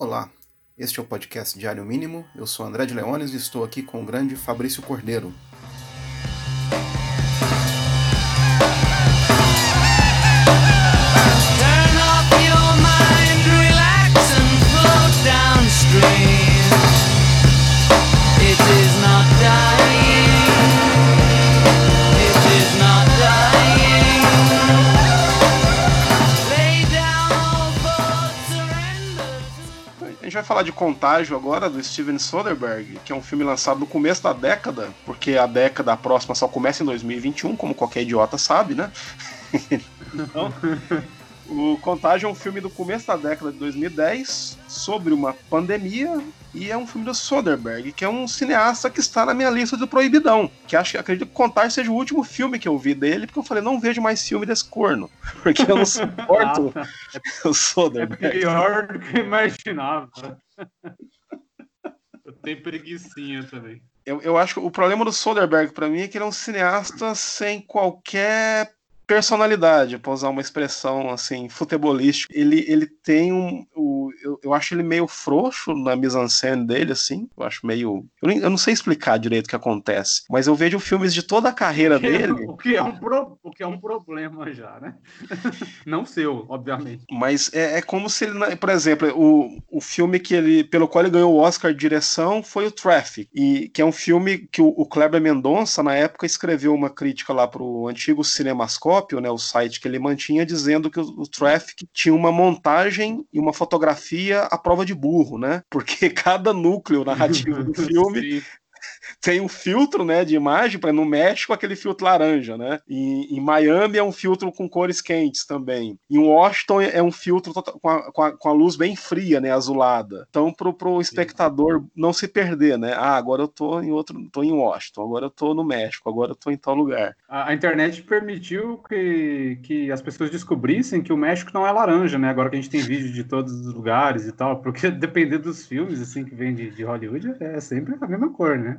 Olá, este é o podcast Diário Mínimo. Eu sou André de Leones e estou aqui com o grande Fabrício Cordeiro. Falar de Contágio agora, do Steven Soderbergh, que é um filme lançado no começo da década, porque a década próxima só começa em 2021, como qualquer idiota sabe, né? Então, o Contágio é um filme do começo da década de 2010 sobre uma pandemia e é um filme do Soderbergh, que é um cineasta que está na minha lista do Proibidão, que acho acredito que Contágio seja o último filme que eu vi dele, porque eu falei, não vejo mais filme desse corno, porque eu não suporto o É Soderbergh. pior do que eu imaginava. Eu tenho preguiçinha também. Eu, eu acho que o problema do Soderbergh pra mim é que ele é um cineasta sem qualquer personalidade, pra usar uma expressão assim, futebolística. Ele, ele tem um. O, eu, eu acho ele meio frouxo na mise-en-scène dele, assim. Eu acho meio. Eu, eu não sei explicar direito o que acontece, mas eu vejo filmes de toda a carreira dele. O que é um, pro- o que é um problema já, né? Não seu, obviamente. Mas é, é como se ele, por exemplo, o, o filme que ele, pelo qual ele ganhou o Oscar de direção foi o Traffic, e que é um filme que o, o Kleber Mendonça na época escreveu uma crítica lá para o antigo Cinemascópio, né, o site que ele mantinha, dizendo que o, o Traffic tinha uma montagem e uma fotografia à prova de burro, né? Porque cada núcleo narrativo do filme Sim. Tem um filtro, né, de imagem, para no México aquele filtro laranja, né? Em, em Miami é um filtro com cores quentes também. Em Washington é um filtro tota- com a, com a- com a luz bem fria, né, azulada. Então pro, pro espectador não se perder, né? Ah, agora eu tô em outro, tô em Washington, agora eu tô no México, agora eu tô em tal lugar. A, a internet permitiu que, que as pessoas descobrissem que o México não é laranja, né? Agora que a gente tem vídeo de todos os lugares e tal, porque dependendo dos filmes assim que vem de, de Hollywood, é sempre a mesma cor, né?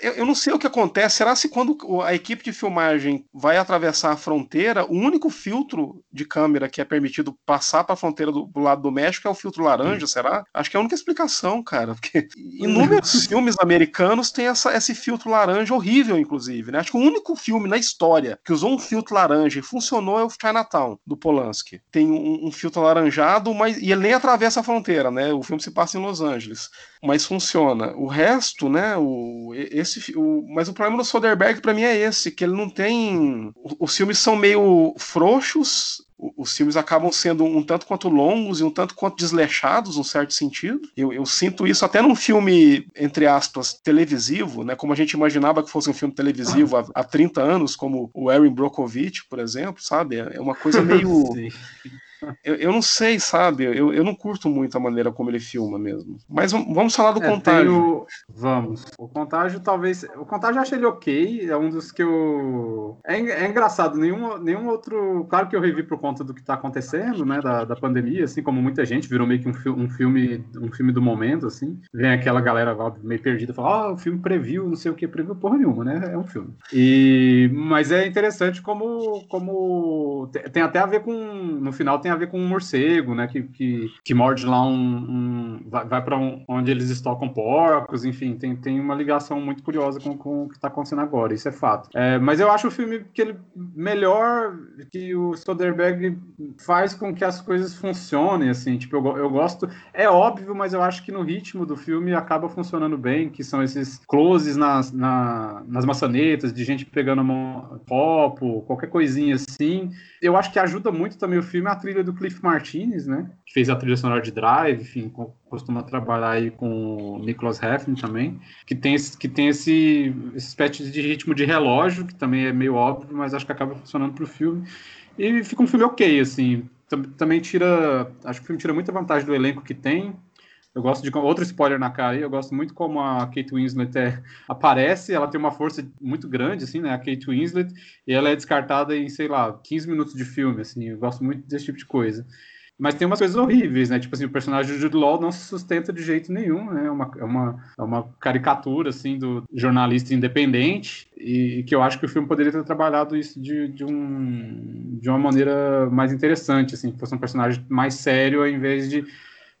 Eu, eu não sei o que acontece. Será se quando a equipe de filmagem vai atravessar a fronteira, o único filtro de câmera que é permitido passar para a fronteira do, do lado do México é o filtro laranja, será? Acho que é a única explicação, cara. Porque inúmeros filmes americanos têm essa, esse filtro laranja horrível, inclusive. Né? Acho que o único filme na história que usou um filtro laranja e funcionou é o Chinatown, do Polanski. Tem um, um filtro alaranjado, mas e ele nem atravessa a fronteira, né? O filme se passa em Los Angeles mas funciona. O resto, né, o, esse, o, mas o problema do Soderbergh pra mim é esse, que ele não tem, os filmes são meio frouxos, os filmes acabam sendo um tanto quanto longos e um tanto quanto desleixados, num certo sentido. Eu, eu sinto isso até num filme, entre aspas, televisivo, né, como a gente imaginava que fosse um filme televisivo há, há 30 anos, como o Erin Brockovich, por exemplo, sabe? É uma coisa meio... Eu, eu não sei, sabe? Eu, eu não curto muito a maneira como ele filma mesmo. Mas vam- vamos falar do É, contágio. o- Vamos. O contágio, talvez. O contágio eu achei ele ok. É um dos que eu. É, é engraçado. Nenhum, nenhum outro. Claro que eu revi por conta do que tá acontecendo, né? Da, da pandemia, assim como muita gente. Virou meio que um, fi- um filme um filme do momento, assim. Vem aquela galera meio perdida fala: Ah, o filme previu, não sei o que, previu porra nenhuma, né? É um filme. E, mas é interessante como. como tem até a ver com. No final tem a ver com um morcego, né? Que, que, que morde lá um. um- vai vai para onde eles estocam porcos, enfim, tem, tem uma ligação muito curiosa com, com o que está acontecendo agora, isso é fato. É, mas eu acho o filme que ele melhor que o Soderbergh faz com que as coisas funcionem, assim, tipo, eu, eu gosto. É óbvio, mas eu acho que no ritmo do filme acaba funcionando bem, que são esses closes nas, na- nas maçanetas, de gente pegando mão, copo, qualquer coisinha assim. Eu acho que ajuda muito também o filme a trilha do Cliff Martinez, né? Que fez a trilha sonora de Drive, enfim, co- costuma trabalhar aí com o Nicholas Hefn também, que tem esse, que tem esse, esse espécie de ritmo de relógio, que também é meio óbvio, mas acho que acaba funcionando pro filme. E fica um filme ok, assim. Tam- Também tira. Acho que o filme tira muita vantagem do elenco que tem. Eu gosto de. Outro spoiler na cara aí, eu gosto muito como a Kate Winslet é- aparece, ela tem uma força muito grande, assim, né? A Kate Winslet, e ela é descartada em, sei lá, 15 minutos de filme, assim. Eu gosto muito desse tipo de coisa. Mas tem umas coisas horríveis, né? Tipo assim, o personagem do Jude Law não se sustenta de jeito nenhum, né? É uma, é uma, é uma caricatura, assim, do jornalista independente e que eu acho que o filme poderia ter trabalhado isso de, de, um, de uma maneira mais interessante, assim, que fosse um personagem mais sério ao invés de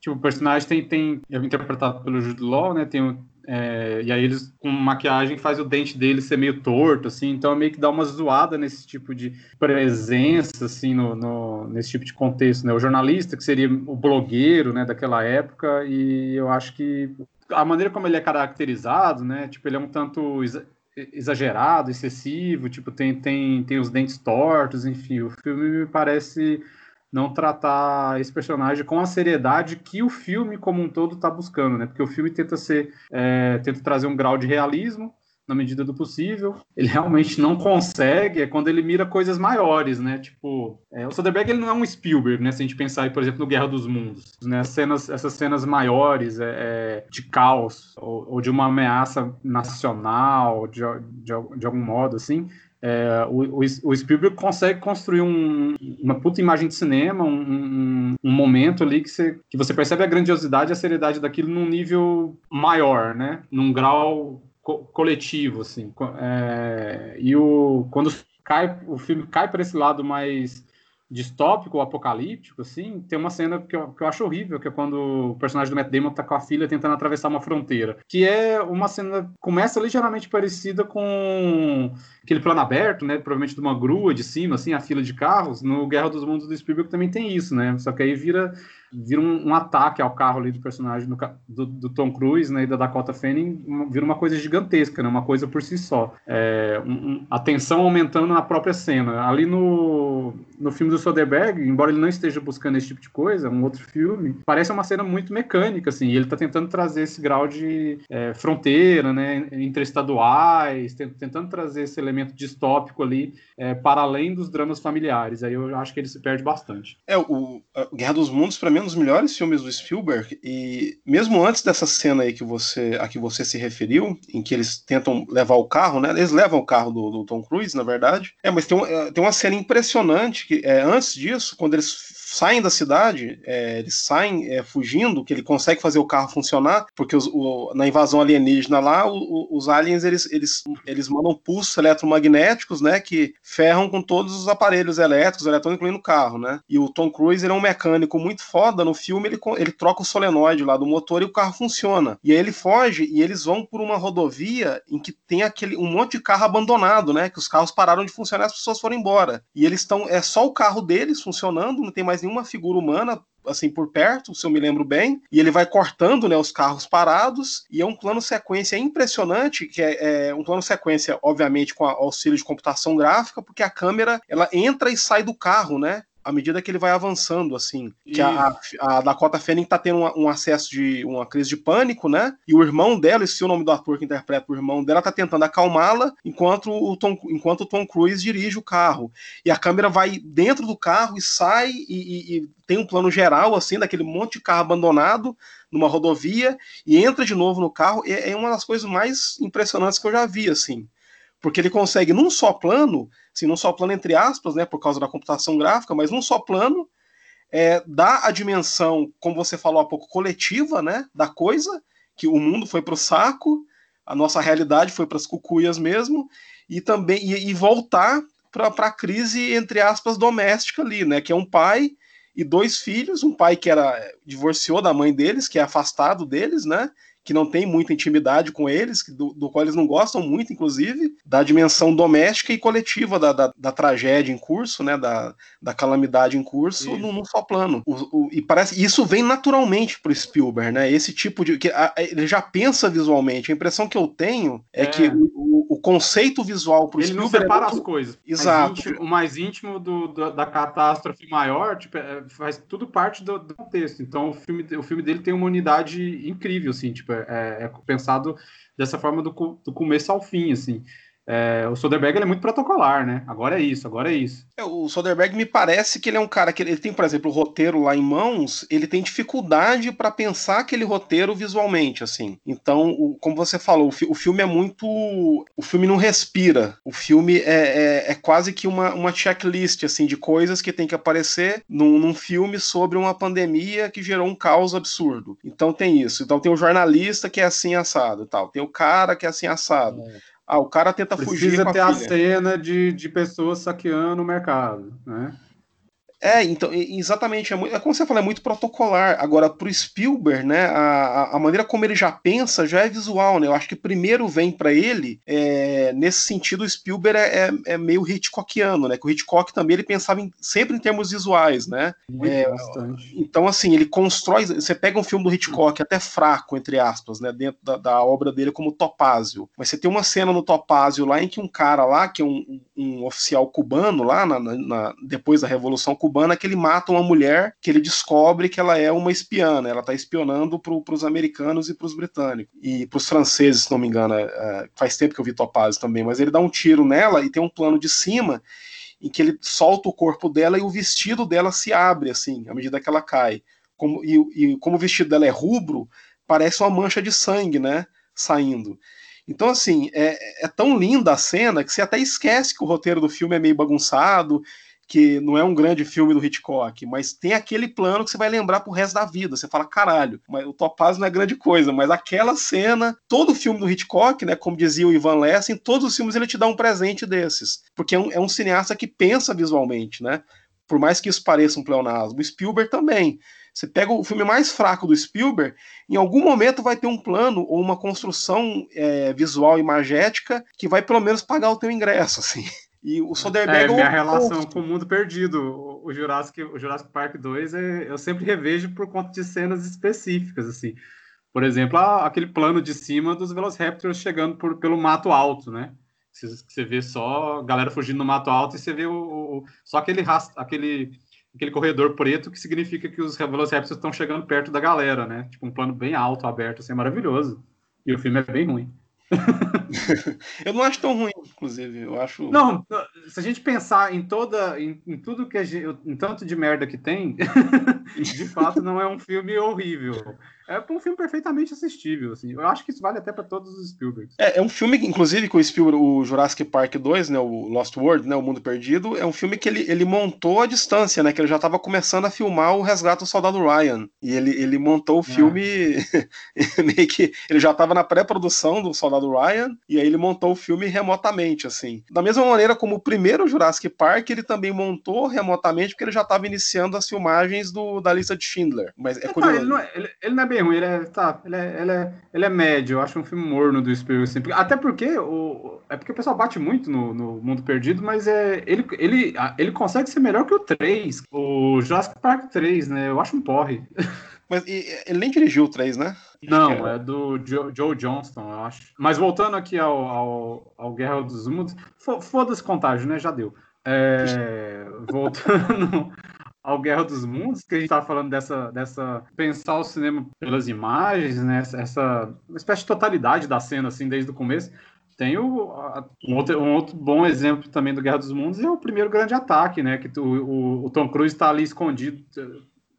tipo, o personagem tem, tem é interpretado pelo Jude Law, né? Tem é, e aí eles com maquiagem faz o dente dele ser meio torto, assim, então meio que dá uma zoada nesse tipo de presença, assim, no, no- nesse tipo de contexto, né? O jornalista, que seria o blogueiro, né, daquela época, e eu acho que a maneira como ele é caracterizado, né, tipo, ele é um tanto exa- exagerado, excessivo, tipo, tem, tem, tem os dentes tortos, enfim, o filme me parece não tratar esse personagem com a seriedade que o filme como um todo está buscando, né? Porque o filme tenta ser, é, tenta trazer um grau de realismo na medida do possível. Ele realmente não consegue é quando ele mira coisas maiores, né? Tipo, é, o Soderbergh ele não é um Spielberg, né? Se a gente pensar, aí, por exemplo, no Guerra dos Mundos, né? Cenas, essas cenas maiores é, é, de caos ou, ou de uma ameaça nacional, de, de, de algum modo, assim. É, o, o, Spielberg consegue construir um- uma puta imagem de cinema, um, um- um momento ali que você, que você percebe a grandiosidade e a seriedade daquilo num nível maior, né? Num grau co- coletivo, assim. É, e o, quando cai, o filme cai para esse lado mais distópico, apocalíptico, assim, tem uma cena que eu, que eu acho horrível, que é quando o personagem do Matt Damon tá com a filha tentando atravessar uma fronteira. Que é uma cena, começa ligeiramente parecida com aquele plano aberto, né, provavelmente de uma grua de cima, assim, a fila de carros. No Guerra dos Mundos do Spielberg também tem isso, né, só que aí vira vira um, um ataque ao carro ali do personagem do, do- do Tom Cruise né, e da Dakota Fanning, vira uma coisa gigantesca, né, uma coisa por si só. É, um- um- a tensão aumentando na própria cena. Ali no, no filme do Soderbergh, embora ele não esteja buscando esse tipo de coisa, um outro filme, parece uma cena muito mecânica, assim, e ele está tentando trazer esse grau de é, fronteira, né, interestaduais, ten- tentando trazer esse elemento distópico ali é, para além dos dramas familiares. Aí eu acho que ele se perde bastante. É, o, Guerra dos Mundos, pra mim, é um dos melhores filmes do Spielberg, e mesmo antes dessa cena aí que você, a que você se referiu, em que eles tentam levar o carro, né? Eles levam o carro do, do Tom Cruise, na verdade. É, mas tem, um- é, tem uma cena impressionante que é, antes disso, quando eles saem da cidade, é, eles saem é, fugindo, que ele consegue fazer o carro funcionar, porque os- o- na invasão alienígena lá, o- o- os aliens eles, eles, eles mandam pulsos eletromagnéticos, né, que ferram com todos os aparelhos elétricos, eletrônicos, incluindo o carro, né? E o Tom Cruise ele é um mecânico muito foda. No filme ele, ele troca o solenoide lá do motor e o carro funciona. E aí ele foge e eles vão por uma rodovia em que tem aquele um monte de carro abandonado, né? Que os carros pararam de funcionar, as pessoas foram embora. E eles estão é só o carro deles funcionando, não tem mais nenhuma figura humana assim por perto, se eu me lembro bem, e ele vai cortando né, os carros parados, e é um plano sequência impressionante, que é, é um plano sequência, obviamente, com auxílio de computação gráfica, porque a câmera ela entra e sai do carro, né? À medida que ele vai avançando, assim. Que a, a, a Dakota Fanning tá tendo um, um acesso de uma crise de pânico, né? E o irmão dela, esse é o nome do ator que interpreta o irmão dela, tá tentando acalmá-la enquanto o, Tom, enquanto o Tom Cruise dirige o carro. E a câmera vai dentro do carro e sai e, e- e tem um plano geral, assim, daquele monte de carro abandonado numa rodovia e entra de novo no carro. É, é uma das coisas mais impressionantes que eu já vi, assim. Porque ele consegue, num só plano, assim, num só plano entre aspas, né, por causa da computação gráfica, mas num só plano, é, dá a dimensão, como você falou há pouco, coletiva, né, da coisa, que o mundo foi para o saco, a nossa realidade foi para as cucuias mesmo, e também e, e voltar para a crise, entre aspas, doméstica ali, né, que é um pai e dois filhos, um pai que era divorciou da mãe deles, que é afastado deles, né, que não tem muita intimidade com eles, do, do qual eles não gostam muito, inclusive, da dimensão doméstica e coletiva da, da, da tragédia em curso, né, da, da calamidade em curso, num, num só plano. O- o- e parece isso vem naturalmente pro Spielberg, né? Esse tipo de que a- ele já pensa visualmente. A impressão que eu tenho é, É. que o, o- conceito visual pro Ele não Spielberg separa é as muito- coisas. Exato. Mais íntimo- o mais íntimo do- do- da catástrofe maior tipo, é- faz tudo parte do, do contexto. Então o filme, o filme dele tem uma unidade incrível, assim, tipo, é, é pensado dessa forma do, do começo ao fim, assim. É, o Soderbergh ele é muito protocolar, né? Agora é isso, agora é isso. É, O Soderbergh me parece que ele é um cara que ele, tem, por exemplo, o roteiro lá em mãos, ele tem dificuldade para pensar aquele roteiro visualmente, assim. Então, o- como você falou, o, fi- o filme é muito, o filme não respira. O filme é, é- é quase que uma, uma checklist assim de coisas que tem que aparecer num, num filme sobre uma pandemia que gerou um caos absurdo. Então tem isso. Então tem o jornalista que é assim assado, e tal. Tem o cara que é assim assado. Ah, o cara tenta fugir Precisa ter a a cena de, de pessoas saqueando o mercado, né? É, então, exatamente. É, muito- é como você falou, é muito protocolar. Agora, pro Spielberg, né, a, a- maneira como ele já pensa já é visual, né? Eu acho que primeiro vem pra ele, é, nesse sentido, o Spielberg é, é- é meio Hitchcockiano, né? Que o Hitchcock também ele pensava em- sempre em termos visuais, né? Muito É, bastante. Então, assim, ele constrói. Você pega um filme do Hitchcock, até fraco, entre aspas, né? Dentro da, da obra dele, como Topázio. Mas você tem uma cena no Topázio lá em que um cara lá, que é um, um oficial cubano, lá na- na- depois da Revolução Cubana, que ele mata uma mulher que ele descobre que ela é uma espiã, né? Ela tá espionando pro, pros americanos e pros britânicos. E pros franceses, se não me engano. é, é, faz tempo que eu vi Topázio também, mas ele dá um tiro nela e tem um plano de cima em que ele solta o corpo dela e o vestido dela se abre, assim, à medida que ela cai. Como, e, e como o vestido dela é rubro, parece uma mancha de sangue, né? Saindo. Então, assim, é, é tão linda a cena que você até esquece que o roteiro do filme é meio bagunçado, que não é um grande filme do Hitchcock, mas tem aquele plano que você vai lembrar pro resto da vida. Você fala, caralho, mas o Topaz não é grande coisa, mas aquela cena, todo filme do Hitchcock, né, como dizia o Ivan Lessing, todos os filmes ele te dá um presente desses, porque é um, é um cineasta que pensa visualmente, né? Por mais que isso pareça um pleonasmo. Spielberg também. Você pega o filme mais fraco do Spielberg, em algum momento vai ter um plano ou uma construção é, visual imagética que vai pelo menos pagar o teu ingresso, assim. E o Soderbergh É, é minha relação com o mundo perdido. O, Jurassic, o Jurassic Park 2 é, eu sempre revejo por conta de cenas específicas, assim. Por exemplo, aquele plano de cima dos Velociraptors chegando por, pelo mato alto, né? Você, você vê só a galera fugindo no mato alto e você vê o, o- só aquele, rast- aquele, aquele corredor preto que significa que os Velociraptors estão chegando perto da galera, né? Tipo um plano bem alto, aberto, assim, maravilhoso. E o filme é bem ruim. Eu não acho tão ruim, inclusive. Eu acho. Não, se a gente pensar em toda, em, em tudo que a gente, em tanto de merda que tem, de fato não é um filme horrível. É um filme perfeitamente assistível, assim. Eu acho que isso vale até para todos os Spielbergs. É, é um filme, que, inclusive, que o Spielberg, o Jurassic Park 2, né, o Lost World, né, o Mundo Perdido, é um filme que ele, ele montou a distância, né, que ele já estava começando a filmar o Resgate do Soldado Ryan, e ele, ele montou o filme meio que, ele já estava na pré-produção do Soldado Ryan, e aí ele montou o filme remotamente, assim. Da mesma maneira como o primeiro Jurassic Park, ele também montou remotamente, porque ele já estava iniciando as filmagens do, da lista de Schindler, mas é Tá, curioso. ele, não é, ele- ele não é bem ruim, ele é, tá, ele é, ele é, ele é médio. Eu acho um filme morno do Spielberg. Assim, até porque o, é porque o pessoal bate muito no, no Mundo Perdido, mas é, ele, ele, ele consegue ser melhor que o 3, o Jurassic Park 3, né? Eu acho um porre. Mas ele nem dirigiu o 3, né? Não, é do Jo- Joe Johnston, eu acho. Mas voltando aqui ao, ao, ao Guerra dos Mundos, fo- foda-se contágio, né? Já deu. É, voltando ao Guerra dos Mundos, que a gente tava falando dessa, dessa pensar o cinema pelas imagens, né? Essa, espécie de totalidade da cena, assim, desde o começo. Tem o, a- um, outro, um outro bom exemplo também do Guerra dos Mundos é o primeiro grande ataque, né? Que tu- o, o Tom Cruise está ali escondido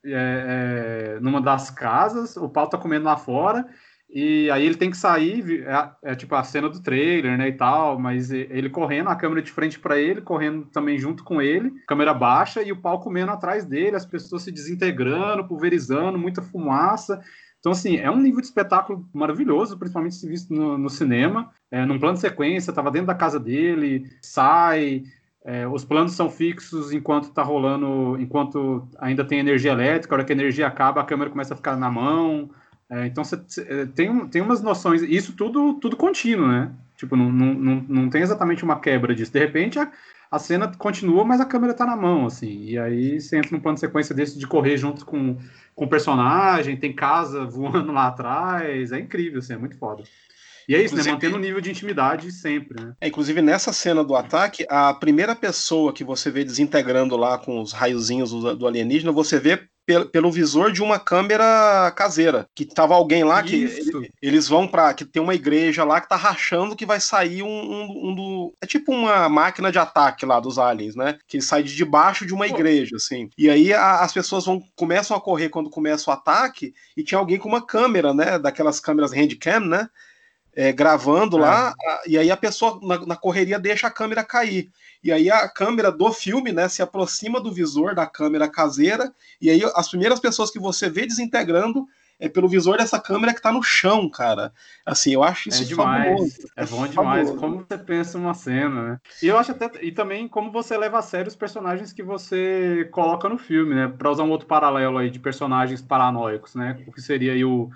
é, é, numa das casas, o pau tá comendo lá fora, e aí ele tem que sair, é, é tipo a cena do trailer, né, e tal, mas ele correndo, a câmera de frente para ele, correndo também junto com ele, câmera baixa e o pau comendo atrás dele, as pessoas se desintegrando, pulverizando, muita fumaça. Então, assim, é um nível de espetáculo maravilhoso, principalmente se visto no, no cinema. É, num plano de sequência, tava dentro da casa dele, sai, é, os planos são fixos enquanto tá rolando, enquanto ainda tem energia elétrica, a hora que a energia acaba, a câmera começa a ficar na mão. É, então cê, cê, é, tem, tem umas noções, isso tudo, tudo contínuo, né? Tipo, não, não, não, não tem exatamente uma quebra disso. De repente a, a cena continua, mas a câmera tá na mão, assim. E aí você entra num plano de sequência desse de correr junto com, com o personagem, tem casa voando lá atrás. É incrível, assim, é muito foda. E é isso, né? Inclusive- Mantendo o nível de intimidade sempre, né? É, inclusive, nessa cena do ataque, a primeira pessoa que você vê desintegrando lá com os raiozinhos do, do alienígena, você vê pel- pelo visor de uma câmera caseira. Que tava alguém lá que ele- eles vão pra. que tem uma igreja lá que tá rachando que vai sair um, um- um do. É tipo uma máquina de ataque lá dos aliens, né? Que sai de debaixo de uma Pô. igreja, assim. E aí a- as pessoas vão começam a correr quando começa o ataque e tinha alguém com uma câmera, né? Daquelas câmeras handcam, né? é, gravando É. lá, e aí a pessoa na, na correria deixa a câmera cair. E aí a câmera do filme, né, se aproxima do visor da câmera caseira, e aí as primeiras pessoas que você vê desintegrando é pelo visor dessa câmera que tá no chão, cara. Assim, eu acho isso é demais. fabuloso. É bom demais. fabuloso. Como você pensa uma cena, né? E eu acho até. E também como você leva a sério os personagens que você coloca no filme, né? Pra usar um outro paralelo aí de personagens paranoicos, né? O que seria aí o,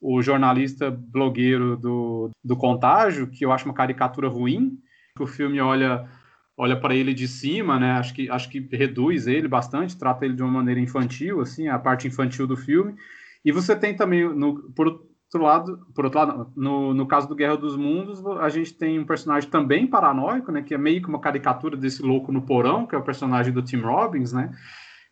o jornalista blogueiro do, do Contágio, que eu acho uma caricatura ruim, que o filme olha olha para ele de cima, né? Acho que acho que reduz ele bastante, trata ele de uma maneira infantil, assim, a parte infantil do filme. E você tem também no por outro lado, por outro lado, no, no caso do Guerra dos Mundos, a gente tem um personagem também paranoico, né? Que é meio que uma caricatura desse louco no porão, que é o personagem do Tim Robbins, né?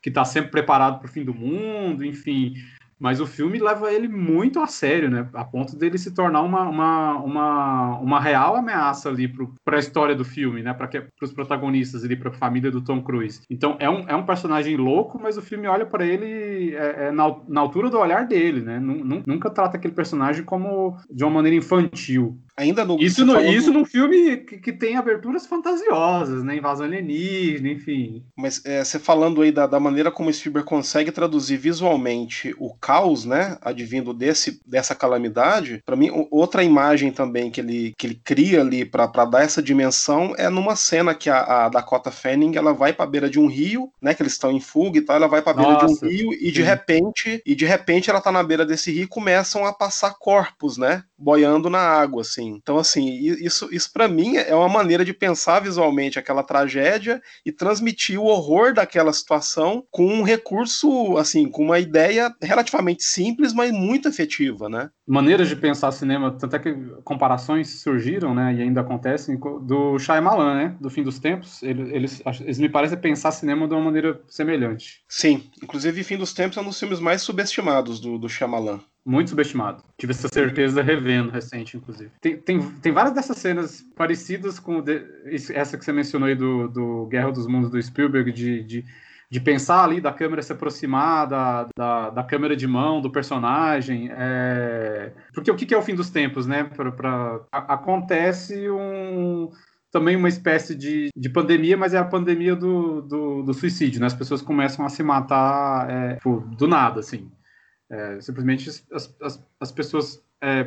Que está sempre preparado para o fim do mundo, enfim. Mas o filme leva ele muito a sério, né? A ponto dele se tornar uma, uma, uma, uma real ameaça ali para a história do filme, né? Para os protagonistas ali, para a família do Tom Cruise. Então é um, é um personagem louco, mas o filme olha para ele é, é na, na altura do olhar dele, né? Nunca trata aquele personagem como de uma maneira infantil. Ainda no. Isso, no, isso num filme que, que, tem aberturas fantasiosas, né? Invasão alienígena, enfim. Mas é, você falando aí da, da maneira como o Spielberg consegue traduzir visualmente o caos, né? Advindo desse, dessa calamidade, para mim, outra imagem também que ele, que ele cria ali para dar essa dimensão é numa cena que a, a Dakota Fanning ela vai para beira de um rio, né? Que eles estão em fuga e tal, ela vai para beira Nossa, de um rio e de repente e de repente ela tá na beira desse rio e começam a passar corpos, né? Boiando na água, assim. Então, assim, isso, isso para mim é uma maneira de pensar visualmente aquela tragédia e transmitir o horror daquela situação com um recurso, assim, com uma ideia relativamente simples, mas muito efetiva, né? Maneiras de pensar cinema, tanto é que comparações surgiram, né, e ainda acontecem, do Shyamalan, né, do Fim dos Tempos, eles, eles, eles me parecem pensar cinema de uma maneira semelhante. Sim, inclusive Fim dos Tempos é um dos filmes mais subestimados do, do Shyamalan. Muito subestimado. Tive essa certeza revendo recente, inclusive. Tem, tem, tem várias dessas cenas parecidas com de, essa que você mencionou aí do, do Guerra dos Mundos do Spielberg, de, de, de pensar ali da câmera se aproximar da, da, da câmera de mão do personagem. É... Porque o que, é o fim dos tempos, né? Pra, pra... Acontece um também uma espécie de, de pandemia, mas é a pandemia do, do, do suicídio, né? As pessoas começam a se matar é, tipo, do nada, assim. É, simplesmente as, as, as pessoas é,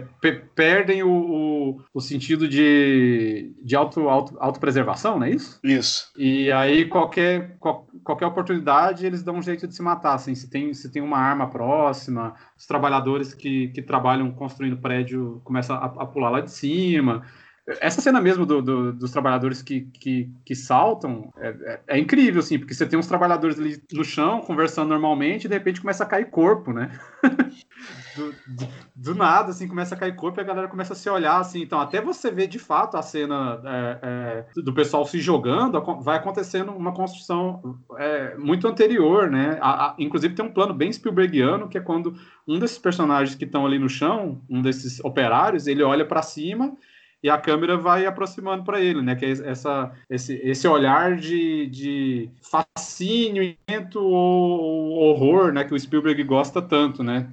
perdem o, o, o, sentido de, de auto, auto, autopreservação, não é isso? Isso. E aí qualquer, qual, qualquer oportunidade eles dão um jeito de se matar, assim, se tem, se tem uma arma próxima, os trabalhadores que, que trabalham construindo prédio começam a, a pular lá de cima, essa cena mesmo do, do, dos trabalhadores que, que, que saltam é, é, é, incrível, assim, porque você tem uns trabalhadores ali no chão conversando normalmente e de repente começa a cair corpo, né? do, do, nada, assim, começa a cair corpo e a galera começa a se olhar, assim. Então, até você ver de fato a cena é, é do pessoal se jogando, vai acontecendo uma construção é, muito anterior, né? A, a, inclusive, tem um plano bem Spielbergiano, que é quando um desses personagens que estão ali no chão, um desses operários, ele olha para cima e a câmera vai aproximando para ele, né? Que é essa, esse, esse olhar de, de fascínio ou horror, né? Que o Spielberg gosta tanto, né?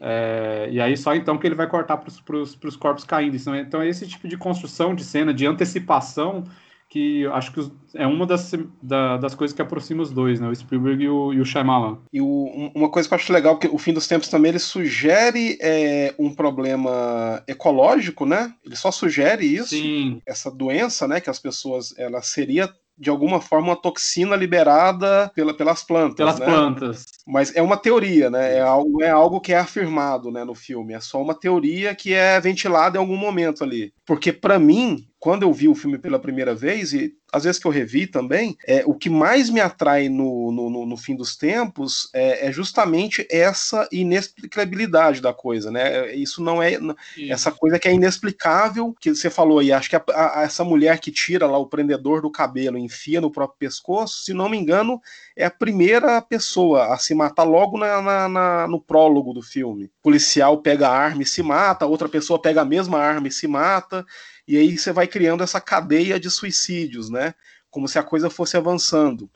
É, e aí só então que ele vai cortar para os corpos caindo. Então, é esse tipo de construção de cena, de antecipação, que acho que é uma das, da, das coisas que aproxima os dois, né? O Spielberg e o, e o Shyamalan. E o, uma coisa que eu acho legal, que o Fim dos Tempos também, ele sugere é, um problema ecológico, né? Ele só sugere isso. Sim. Essa doença, né? Que as pessoas, ela seria de alguma forma uma toxina liberada pela, pelas plantas. Pelas né? plantas. Mas é uma teoria, né? É algo, é algo que é afirmado né, no filme. É só uma teoria que é ventilada em algum momento ali. Porque, para mim, quando eu vi o filme pela primeira vez, e às vezes que eu revi também, é, o que mais me atrai no, no, no fim dos tempos é, é, justamente essa inexplicabilidade da coisa, né? Isso não é. Isso. Essa coisa que é inexplicável, que você falou aí, acho que a, a, essa mulher que tira lá o prendedor do cabelo, enfia no próprio pescoço, se não me engano, é a primeira pessoa a se matar logo na, na, na no prólogo do filme. O policial pega a arma e se mata, outra pessoa pega a mesma arma e se mata e aí você vai criando essa cadeia de suicídios, né? Como se a coisa fosse avançando.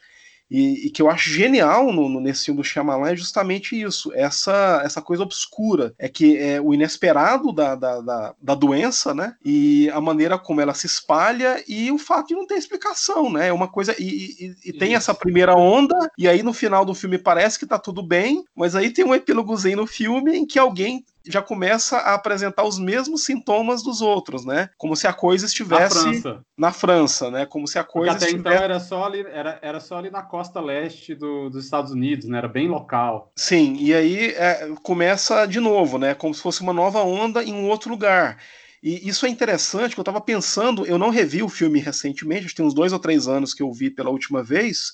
E, e que eu acho genial no, no, nesse filme do Shyamalan é justamente isso, essa, essa coisa obscura, é que é o inesperado da, da, da, da doença, né? E a maneira como ela se espalha e o fato de não ter explicação, né? É uma coisa. E, e, e tem essa primeira onda, e aí no final do filme parece que tá tudo bem, mas aí tem um epílogozinho no filme em que alguém já começa a apresentar os mesmos sintomas dos outros, né? Como se a coisa estivesse Na França. na França, né? Como se a Porque coisa até estivesse... então era só ali, era, era só ali na costa leste do- dos Estados Unidos, né? Era bem local. Sim, e aí é, começa de novo, né? Como se fosse uma nova onda em um outro lugar. E isso é interessante, que eu estava pensando, eu não revi o filme recentemente, acho que tem uns dois ou três anos que eu vi pela última vez,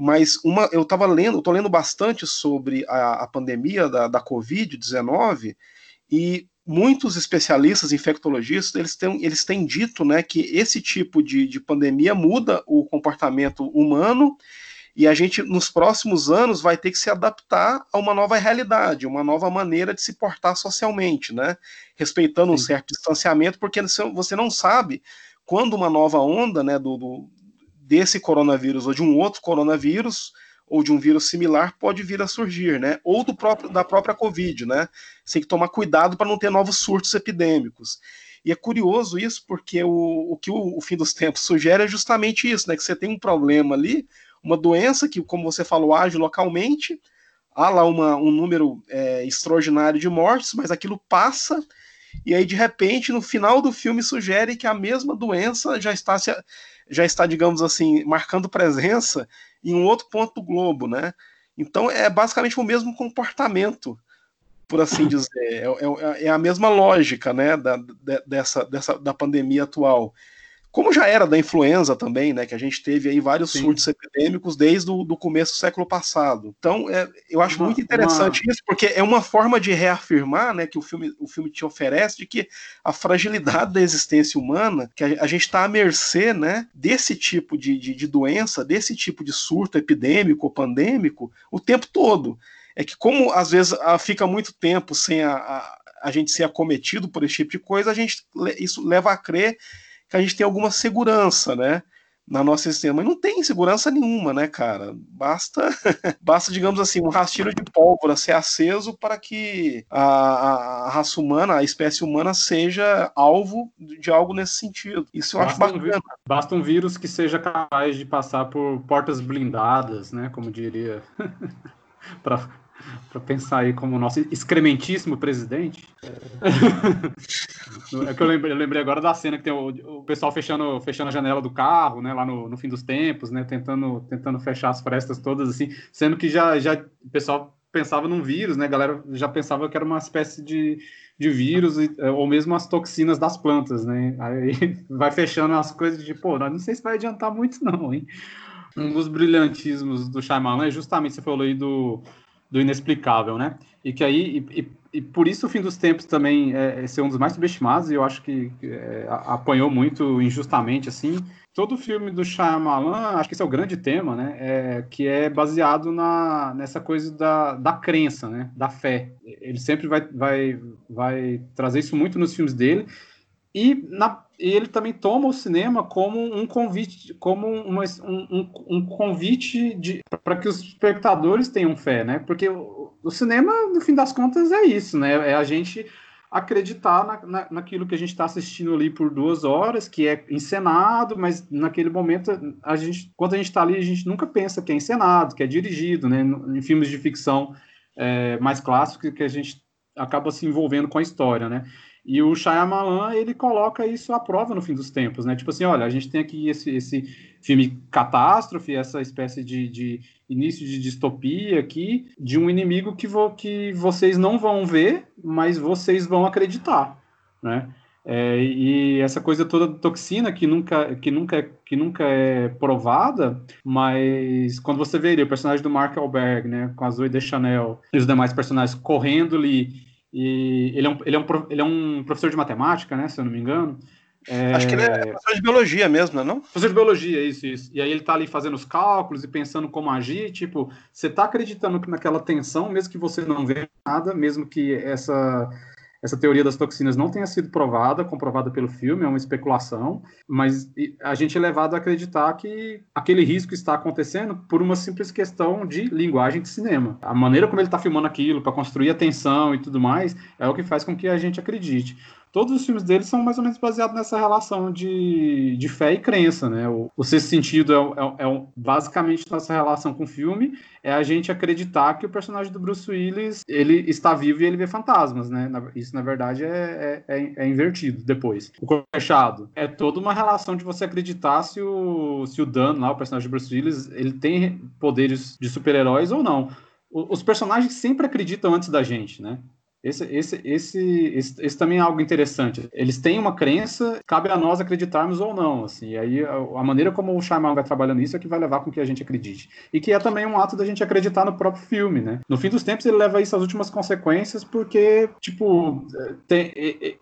mas uma, eu estava lendo, tô lendo bastante sobre a, a pandemia da, da Covid-19, e muitos especialistas, infectologistas, eles têm, eles têm dito né, que esse tipo de, de pandemia muda o comportamento humano e a gente, nos próximos anos, vai ter que se adaptar a uma nova realidade, uma nova maneira de se portar socialmente, né? Respeitando um Sim. certo distanciamento, porque você- você não sabe quando uma nova onda né, do, do- desse coronavírus ou de um outro coronavírus ou de um vírus similar pode vir a surgir, né? Ou do próprio, da própria Covid, né? Você tem que tomar cuidado para não ter novos surtos epidêmicos. E é curioso isso, porque o, o que o, o fim dos tempos sugere é justamente isso, né? Que você tem um problema ali, uma doença que, como você falou, age localmente, há lá uma, um número é, extraordinário de mortes, mas aquilo passa, e aí, de repente, no final do filme, sugere que a mesma doença já está, se- já está digamos assim, marcando presença em um outro ponto do globo, né? Então, é basicamente o mesmo comportamento, por assim dizer. É, é- é a mesma lógica, né, da, de- dessa, dessa, da pandemia atual. Como já era da influenza também, né? Que a gente teve aí vários Sim. surtos epidêmicos desde o do começo do século passado. Então, é, eu acho Uma- muito interessante isso, porque é uma forma de reafirmar, né, que o filme, o filme te oferece, de que a fragilidade da existência humana, que a, a gente está à mercê, né, desse tipo de, de, de doença, desse tipo de surto epidêmico ou pandêmico, o tempo todo. É que como às vezes fica muito tempo sem a, a, a gente ser acometido por esse tipo de coisa, a gente isso leva a crer que a gente tem alguma segurança, né? Na nossa existência, mas não tem segurança nenhuma, né, cara? Basta, basta, digamos assim, um rastilho de pólvora ser aceso para que a, a- raça humana, a espécie humana, seja alvo de algo nesse sentido. Isso eu acho Basta um bacana. Basta um vírus que seja capaz de passar por portas blindadas, né? Como diria. para pensar aí como o nosso excrementíssimo presidente. É que eu lembrei, eu lembrei agora da cena que tem o, o pessoal fechando, fechando a janela do carro, né? Lá no, no fim dos tempos, né? Tentando, tentando fechar as frestas todas, assim. Sendo que já, já o pessoal pensava num vírus, né? A galera já pensava que era uma espécie de, de vírus, e- ou mesmo as toxinas das plantas, né? Aí vai fechando as coisas de, pô, não sei se vai adiantar muito, não, hein? Um dos brilhantismos do Shyamalan é justamente, você falou aí do, do inexplicável, né? E que aí, e, e- por isso o fim dos tempos também é, é ser um dos mais subestimados, e eu acho que é, apanhou muito injustamente, assim. Todo filme do Shyamalan, acho que esse é o grande tema, né? É, que é baseado na, nessa coisa da, da crença, né? Da fé. Ele sempre vai, vai, vai trazer isso muito nos filmes dele. E, na- ele também toma o cinema como um convite, como uma- um, um- um convite para que os espectadores tenham fé, né? Porque o, o cinema, no fim das contas, é isso, né? É a gente acreditar na, na, naquilo que a gente está assistindo ali por duas horas, que é encenado, mas naquele momento, a gente, quando a gente está ali, a gente nunca pensa que é encenado, que é dirigido, né? Em filmes de ficção é, mais clássicos, que a gente acaba se envolvendo com a história, né? E o Shyamalan, ele coloca isso à prova no fim dos tempos, né? Tipo assim, olha, a gente tem aqui esse, esse filme catástrofe, essa espécie de, de início de distopia aqui, de um inimigo que, vo, que vocês não vão ver, mas vocês vão acreditar, né? É, e essa coisa toda de toxina que nunca, que, nunca, que nunca é provada, mas quando você vê ele, o personagem do Mark Wahlberg, né, com a Zoe Deschanel e os demais personagens correndo ali, e ele é um, ele é um, ele é um professor de matemática, né, se eu não me engano. É, Acho que ele é professor de biologia mesmo, não é? Professor de biologia, isso, isso. E aí ele tá ali fazendo os cálculos e pensando como agir, tipo, você tá acreditando que naquela tensão, mesmo que você não vê nada, mesmo que essa essa teoria das toxinas não tenha sido provada, comprovada pelo filme, é uma especulação, mas a gente é levado a acreditar que aquele risco está acontecendo por uma simples questão de linguagem de cinema. A maneira como ele está filmando aquilo, para construir a tensão e tudo mais, é o que faz com que a gente acredite todos os filmes dele são mais ou menos baseados nessa relação de, de fé e crença, né? O, o sexto sentido é, é, é basicamente nossa relação com o filme, é a gente acreditar que o personagem do Bruce Willis ele está vivo e ele vê fantasmas, né? Isso, na verdade, é, é, é, é invertido depois. O fechado é toda uma relação de você acreditar se o, se o Dan, lá, o personagem do Bruce Willis, ele tem poderes de super-heróis ou não. Os personagens sempre acreditam antes da gente, né? Esse, esse, esse, esse, esse, também é algo interessante. Eles têm uma crença, cabe a nós acreditarmos ou não. Assim, aí a, a, maneira como o Shyamalan vai trabalhando isso é que vai levar com que a gente acredite. E que é também um ato da gente acreditar no próprio filme, né? No fim dos tempos ele leva isso às últimas consequências porque, tipo, tem,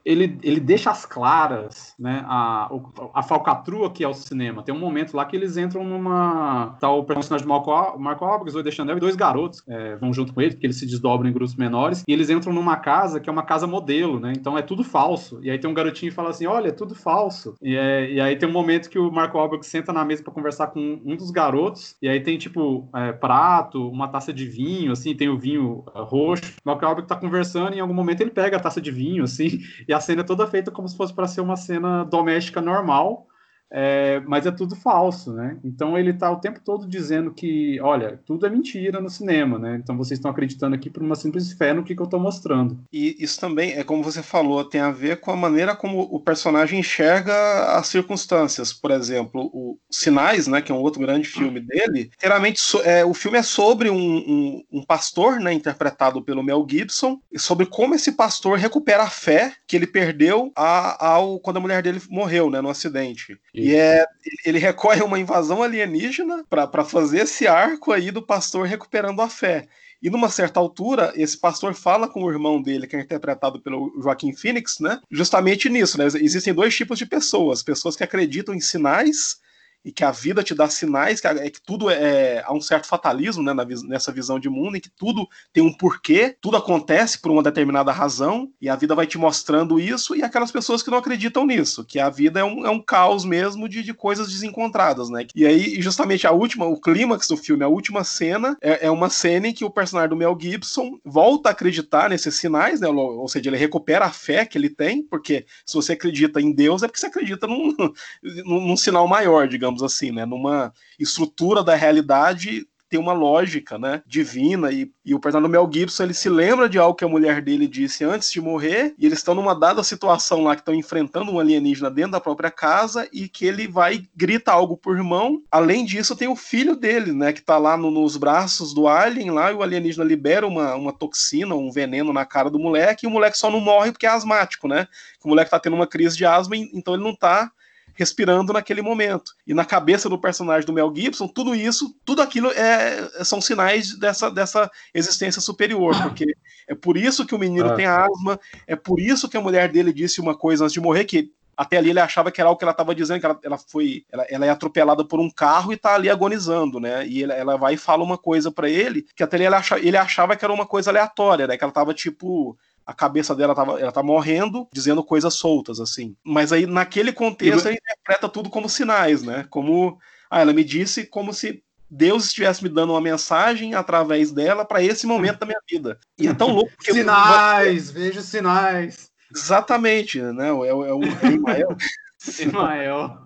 ele, ele deixa as claras, né? A, a falcatrua que é o cinema. Tem um momento lá que eles entram numa... Tá o personagem do Marco, Marco Alves, o Chanel e dois garotos é, vão junto com ele, porque eles se desdobram em grupos menores, e eles entram numa numa casa que é uma casa modelo, né? Então é tudo falso. E aí tem um garotinho que fala assim: olha, é tudo falso. E, é, e aí tem um momento que o Marco Wahlberg senta na mesa para conversar com um dos garotos, e aí tem tipo é, prato, uma taça de vinho, assim, tem o vinho é, roxo. O Marco Wahlberg tá conversando e em algum momento ele pega a taça de vinho, assim, e a cena é toda feita como se fosse para ser uma cena doméstica normal. É, mas é tudo falso, né? Então ele está o tempo todo dizendo que, olha, tudo é mentira no cinema, né? Então vocês estão acreditando aqui por uma simples fé no que, que eu estou mostrando. E isso também é como você falou, tem a ver com a maneira como o personagem enxerga as circunstâncias. Por exemplo, o Sinais, né? Que é um outro grande filme dele. Inteiramente, é, o filme é sobre um, um, um pastor, né? Interpretado pelo Mel Gibson, e sobre como esse pastor recupera a fé que ele perdeu a, ao quando a mulher dele morreu, né? No acidente. E é, ele recorre a uma invasão alienígena para fazer esse arco aí do pastor recuperando a fé. E numa certa altura, esse pastor fala com o irmão dele, que é interpretado pelo Joaquim Phoenix, né? Justamente nisso, né? Existem dois tipos de pessoas: pessoas que acreditam em sinais e que a vida te dá sinais, que, é que tudo é. Há um certo fatalismo né, nessa visão de mundo, em que tudo tem um porquê, tudo acontece por uma determinada razão, e a vida vai te mostrando isso, e aquelas pessoas que não acreditam nisso, que a vida é um, é um caos mesmo de, de coisas desencontradas, né? E aí, justamente, a última, o clímax do filme, a última cena, é, é uma cena em que o personagem do Mel Gibson volta a acreditar nesses sinais, né? Ou seja, ele recupera a fé que ele tem, porque se você acredita em Deus, é porque você acredita num, num, num sinal maior, digamos digamos assim, né? Numa estrutura da realidade tem uma lógica, né, divina e, e o personagem do Mel Gibson ele se lembra de algo que a mulher dele disse antes de morrer e eles estão numa dada situação lá que estão enfrentando um alienígena dentro da própria casa e que ele vai grita algo por irmão. Além disso tem o filho dele, né, que tá lá no, nos braços do alien lá e o alienígena libera uma, uma toxina, um veneno na cara do moleque e o moleque só não morre porque é asmático, né? O moleque tá tendo uma crise de asma então ele não tá respirando naquele momento. E na cabeça do personagem do Mel Gibson, tudo isso, tudo aquilo é, são sinais dessa, dessa existência superior, porque é por isso que o menino ah. tem asma, é por isso que a mulher dele disse uma coisa antes de morrer, que até ali ele achava que era o que ela estava dizendo, que ela, ela foi, ela, ela, é atropelada por um carro e está ali agonizando, né? E ela, ela vai e fala uma coisa para ele, que até ali ele achava, ele achava que era uma coisa aleatória, né? Que ela estava tipo a cabeça dela tava, ela tá morrendo, dizendo coisas soltas, assim. Mas aí, naquele contexto, ela interpreta tudo como sinais, né? Como. Ah, ela me disse como se Deus estivesse me dando uma mensagem através dela para esse momento da minha vida. E é tão louco que. Sinais! Eu... Vejo sinais! Exatamente, né? É, é, é o Emael. Emael.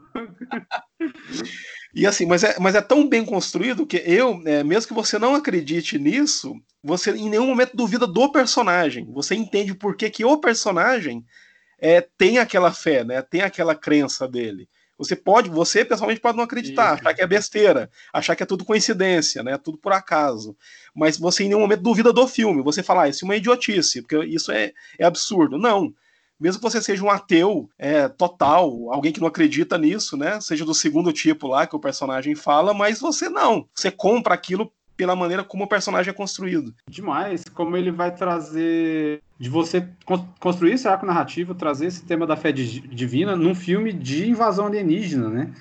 E assim, mas é, mas é tão bem construído que eu, é, mesmo que você não acredite nisso, você em nenhum momento duvida do personagem. Você entende por que, que o personagem é, tem aquela fé, né? Tem aquela crença dele. Você pode, você pessoalmente pode não acreditar, Isso. achar que é besteira, achar que é tudo coincidência, né? Tudo por acaso. Mas você em nenhum momento duvida do filme. Você fala, ah, isso é uma idiotice, porque isso é, é absurdo. Não mesmo que você seja um ateu é, total, alguém que não acredita nisso, né? Seja do segundo tipo lá que o personagem fala, mas você não. Você compra aquilo pela maneira como o personagem é construído. Demais, como ele vai trazer de você construir esse arco narrativo, trazer esse tema da fé divina num filme de invasão alienígena, né?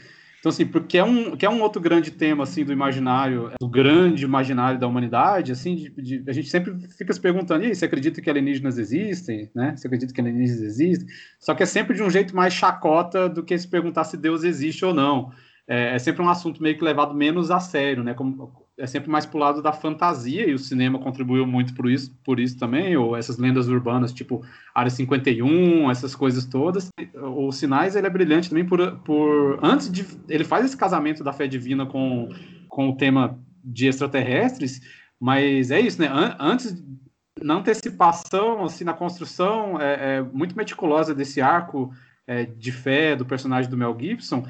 Então, assim, porque é um, que é um outro grande tema, assim, do imaginário, do grande imaginário da humanidade, assim, de, de, a gente sempre fica se perguntando, e aí, você acredita que alienígenas existem, né? Você acredita que alienígenas existem? Só que é sempre de um jeito mais chacota do que se perguntar se Deus existe ou não. É, é sempre um assunto meio que levado menos a sério, né? Como, é sempre mais pro lado da fantasia, e o cinema contribuiu muito por isso, por isso também, ou essas lendas urbanas, tipo Área 51, essas coisas todas. O Sinais, ele é brilhante também por, por antes de... Ele faz esse casamento da fé divina com, com o tema de extraterrestres, mas é isso, né? An antes, na antecipação, assim, na construção é, é muito meticulosa desse arco é, de fé do personagem do Mel Gibson,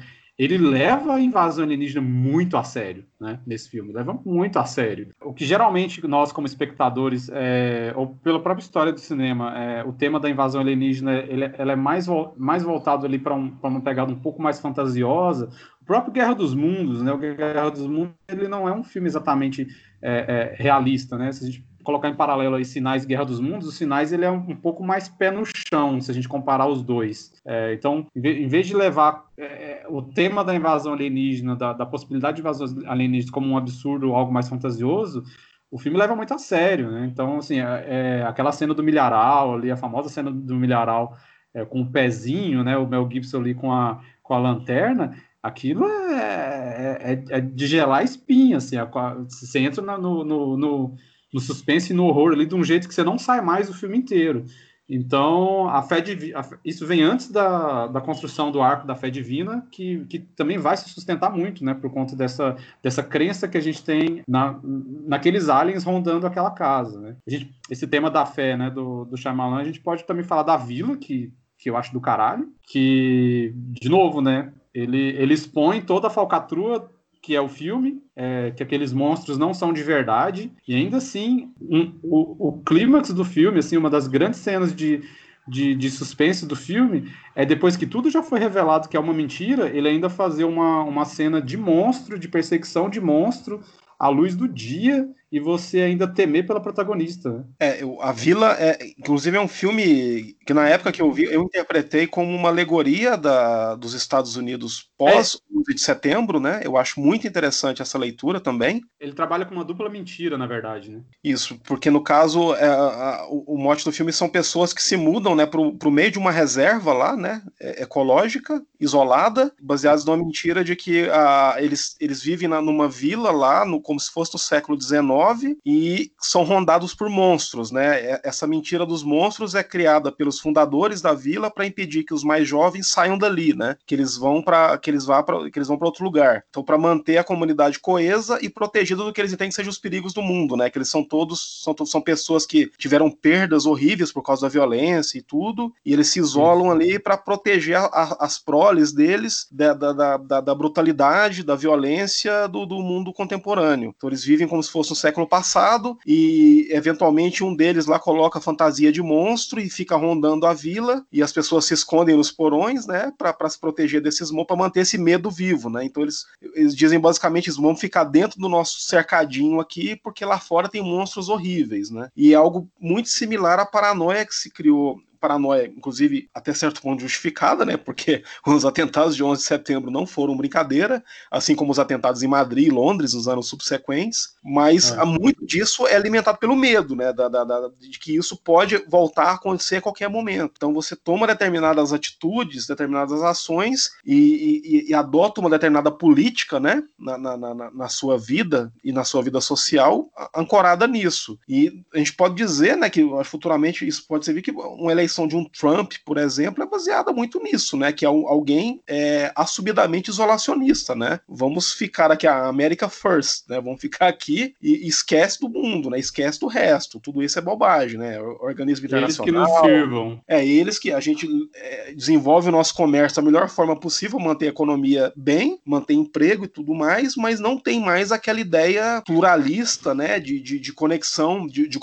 ele leva a invasão alienígena muito a sério, né, nesse filme, leva muito a sério. O que geralmente nós, como espectadores, é, ou pela própria história do cinema, é, o tema da invasão alienígena, ele, ela é mais, mais voltado ali para um, uma pegada um pouco mais fantasiosa. O próprio Guerra dos Mundos, né, o Guerra dos Mundos, ele não é um filme exatamente é, é realista, né, se a gente colocar em paralelo aí Sinais e Guerra dos Mundos, os Sinais ele é um, pouco mais pé no chão, se a gente comparar os dois. É, então, em vez de levar é, o tema da invasão alienígena, da, da possibilidade de invasão alienígena como um absurdo, algo mais fantasioso, o filme leva muito a sério, né? Então, assim, é, é aquela cena do milharal ali, a famosa cena do milharal é, com o pezinho, né? O Mel Gibson ali com a, com a lanterna, aquilo é, é, é de gelar espinha, assim, a, você entra no, no, no no suspense e no horror ali de um jeito que você não sai mais do filme inteiro. Então, a fé divina, isso vem antes da, da construção do arco da fé divina, que, que também vai se sustentar muito, né, por conta dessa, dessa crença que a gente tem na, naqueles aliens rondando aquela casa, né. Gente, esse tema da fé, né, do, do Shyamalan, a gente pode também falar da vila, que, que eu acho do caralho, que, de novo, né, ele, ele expõe toda a falcatrua que é o filme, é, que aqueles monstros não são de verdade, e ainda assim, um, o, o clímax do filme, assim, uma das grandes cenas de, de, de, suspense do filme é depois que tudo já foi revelado que é uma mentira, ele ainda fazer uma, uma cena de monstro, de perseguição de monstro, à luz do dia, e você ainda temer pela protagonista. Né? É, eu, a Vila, é, inclusive, é um filme que na época que eu vi, eu interpretei como uma alegoria da, dos Estados Unidos pós é. 11 de setembro, né? Eu acho muito interessante essa leitura também. Ele trabalha com uma dupla mentira, na verdade, né? Isso, porque no caso, é, a, o, o, mote do filme são pessoas que se mudam, né, pro, pro meio de uma reserva lá, né, é, ecológica, isolada, baseados numa mentira de que a, eles, eles vivem na, numa vila lá, no, como se fosse no século XIX, e são rondados por monstros, né? É, essa mentira dos monstros é criada pelos fundadores da vila para impedir que os mais jovens saiam dali, né? Que eles vão para que eles vá para que eles vão para outro lugar. Então, para manter a comunidade coesa e protegida do que eles entendem que sejam os perigos do mundo, né? Que eles são todos são, são pessoas que tiveram perdas horríveis por causa da violência e tudo, e eles se isolam ali para proteger a, as proles deles da, da, da, da, brutalidade, da violência do, do mundo contemporâneo. Então, eles vivem como se fosse um século século passado e eventualmente um deles lá coloca fantasia de monstro e fica rondando a vila e as pessoas se escondem nos porões, né, para se proteger desses monstros, para manter esse medo vivo, né? Então eles, eles dizem basicamente isso, vamos ficar dentro do nosso cercadinho aqui porque lá fora tem monstros horríveis, né? E é algo muito similar à paranoia que se criou paranoia, inclusive até certo ponto justificada, né? Porque os atentados de 11 de setembro não foram brincadeira, assim como os atentados em Madrid e Londres nos anos subsequentes, mas é. muito disso é alimentado pelo medo, né? Da, da, da, de que isso pode voltar a acontecer a qualquer momento. Então você toma determinadas atitudes, determinadas ações e, e, e adota uma determinada política, né? Na, na, na, na sua vida e na sua vida social ancorada nisso. E a gente pode dizer, né, que futuramente isso pode servir que uma eleição eleição de um Trump, por exemplo, é baseada muito nisso, né? Que é alguém é, assumidamente isolacionista, né? Vamos ficar aqui, a América first, né? Vamos ficar aqui e esquece do mundo, né? Esquece do resto. Tudo isso é bobagem, né? Organismo internacional. Eles que nos sirvam. É, eles que a gente é, desenvolve o nosso comércio da melhor forma possível, manter a economia bem, manter emprego e tudo mais, mas não tem mais aquela ideia pluralista, né? De, de, de conexão, de, de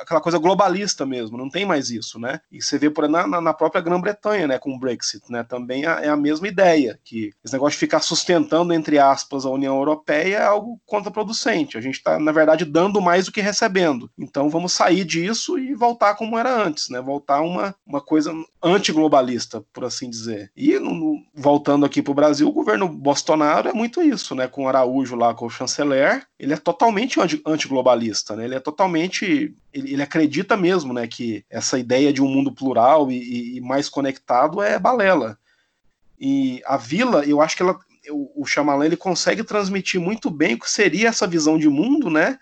aquela coisa globalista mesmo, não tem mais isso, né? E você vê por na, na própria Grã-Bretanha, né, com o Brexit, né, também é, é a mesma ideia, que esse negócio de ficar sustentando, entre aspas, a União Europeia é algo contraproducente. A gente está, na verdade, dando mais do que recebendo. Então vamos sair disso e voltar como era antes, né? Voltar uma, uma coisa antiglobalista, por assim dizer. E no, no, voltando aqui para o Brasil, o governo Bolsonaro é muito isso, né? Com Araújo lá, com o chanceler, ele é totalmente antiglobalista, né? Ele é totalmente ele, ele, acredita mesmo, né, que essa ideia de um mundo plural e, e, mais conectado é balela. E a Vila, eu acho que ela, o, Shyamalan, ele consegue transmitir muito bem o que seria essa visão de mundo, né,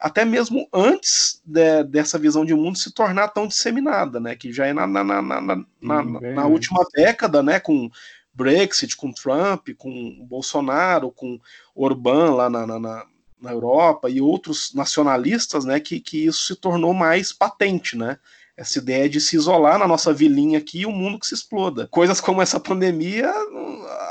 até mesmo antes de, dessa visão de mundo se tornar tão disseminada, né, que já é na, na, na, na, na, na última década, né, com Brexit, com Trump, com Bolsonaro, com Orbán lá na, na na Europa e outros nacionalistas, né, que, que isso se tornou mais patente, né? Essa ideia de se isolar na nossa vilinha aqui e o mundo que se exploda. Coisas como essa pandemia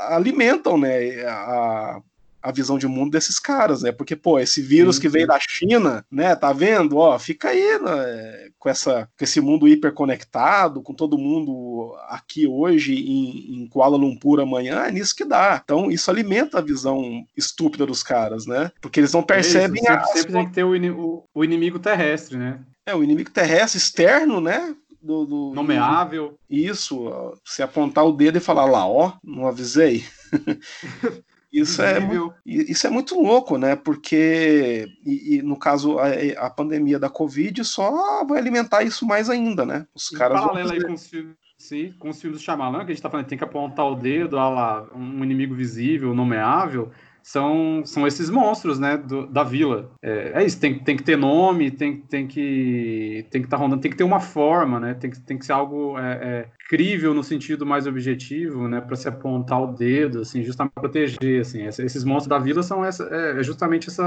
alimentam, né, a, a visão de mundo desses caras, né? Porque, pô, esse vírus sim, que veio da China, né? Tá vendo? Ó, fica aí né? com, essa, com esse mundo hiperconectado, com todo mundo aqui hoje em, em Kuala Lumpur amanhã, é nisso que dá. Então, isso alimenta a visão estúpida dos caras, né? Porque eles não percebem é sempre, sempre tem que ter o, o, o inimigo terrestre, né? É, o inimigo terrestre externo, né? Do, do, Nomeável. Isso, se apontar o dedo e falar lá, ó, não avisei. Isso é, isso é muito louco, né? Porque, e, e no caso, a, a, pandemia da Covid só vai alimentar isso mais ainda, né? Os em caras. Paralelo aí com os filmes. Sim, com os filmes do Shyamalan, que a gente tá falando, tem que apontar o dedo, lá, um inimigo visível, nomeável são, são esses monstros, né, do, da vila. É, é, isso, tem, tem que ter nome, tem, tem que tem que estar tá rondando, tem que ter uma forma, né, tem que, tem que ser algo é, é, crível no sentido mais objetivo, né, para se apontar o dedo, assim, justamente proteger, assim. Esses monstros da vila são essa, é, é justamente essa,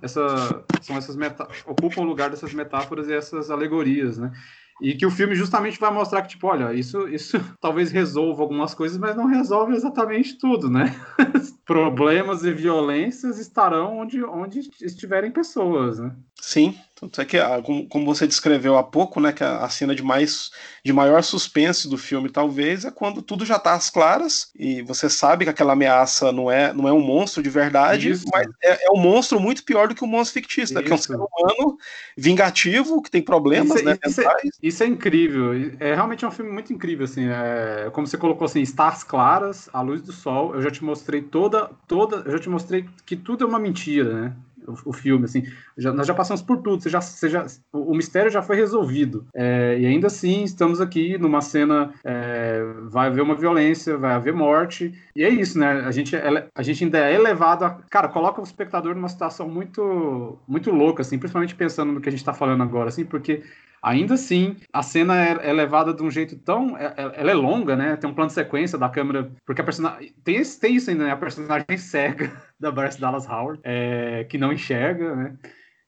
essa, são essas ocupam o lugar dessas metáforas e essas alegorias, né. E que o filme justamente vai mostrar que, tipo, olha, isso, isso talvez resolva algumas coisas, mas não resolve exatamente tudo, né? Problemas e violências estarão onde, onde estiverem pessoas, né? Sim, tanto é que, ah, como você descreveu há pouco, né, que a cena de, mais, de maior suspense do filme, talvez, é quando tudo já está às claras e você sabe que aquela ameaça não é, não é um monstro de verdade, Isso. mas é, é, um monstro muito pior do que um monstro fictício, né, que é um ser humano vingativo, que tem problemas, isso, é, né, isso é, isso é, incrível, é realmente um filme muito incrível, assim, é, como você colocou assim, está às claras, a luz do sol, eu já te mostrei toda, toda, eu já te mostrei que tudo é uma mentira, né, o, o filme, assim. Já, nós já passamos por tudo, você já, você já, o, o mistério já foi resolvido. É, e ainda assim, estamos aqui numa cena, é, vai haver uma violência, vai haver morte, e é isso, né? A gente, a gente ainda é elevado a. Cara, coloca o espectador numa situação muito, muito louca, assim, principalmente pensando no que a gente está falando agora, assim, porque Ainda assim, a cena é, é levada de um jeito tão. É, é, ela é longa, né? Tem um plano de sequência da câmera. Porque a personagem. Tem, tem isso ainda, né? A personagem cega da Bryce Dallas Howard, é, que não enxerga, né?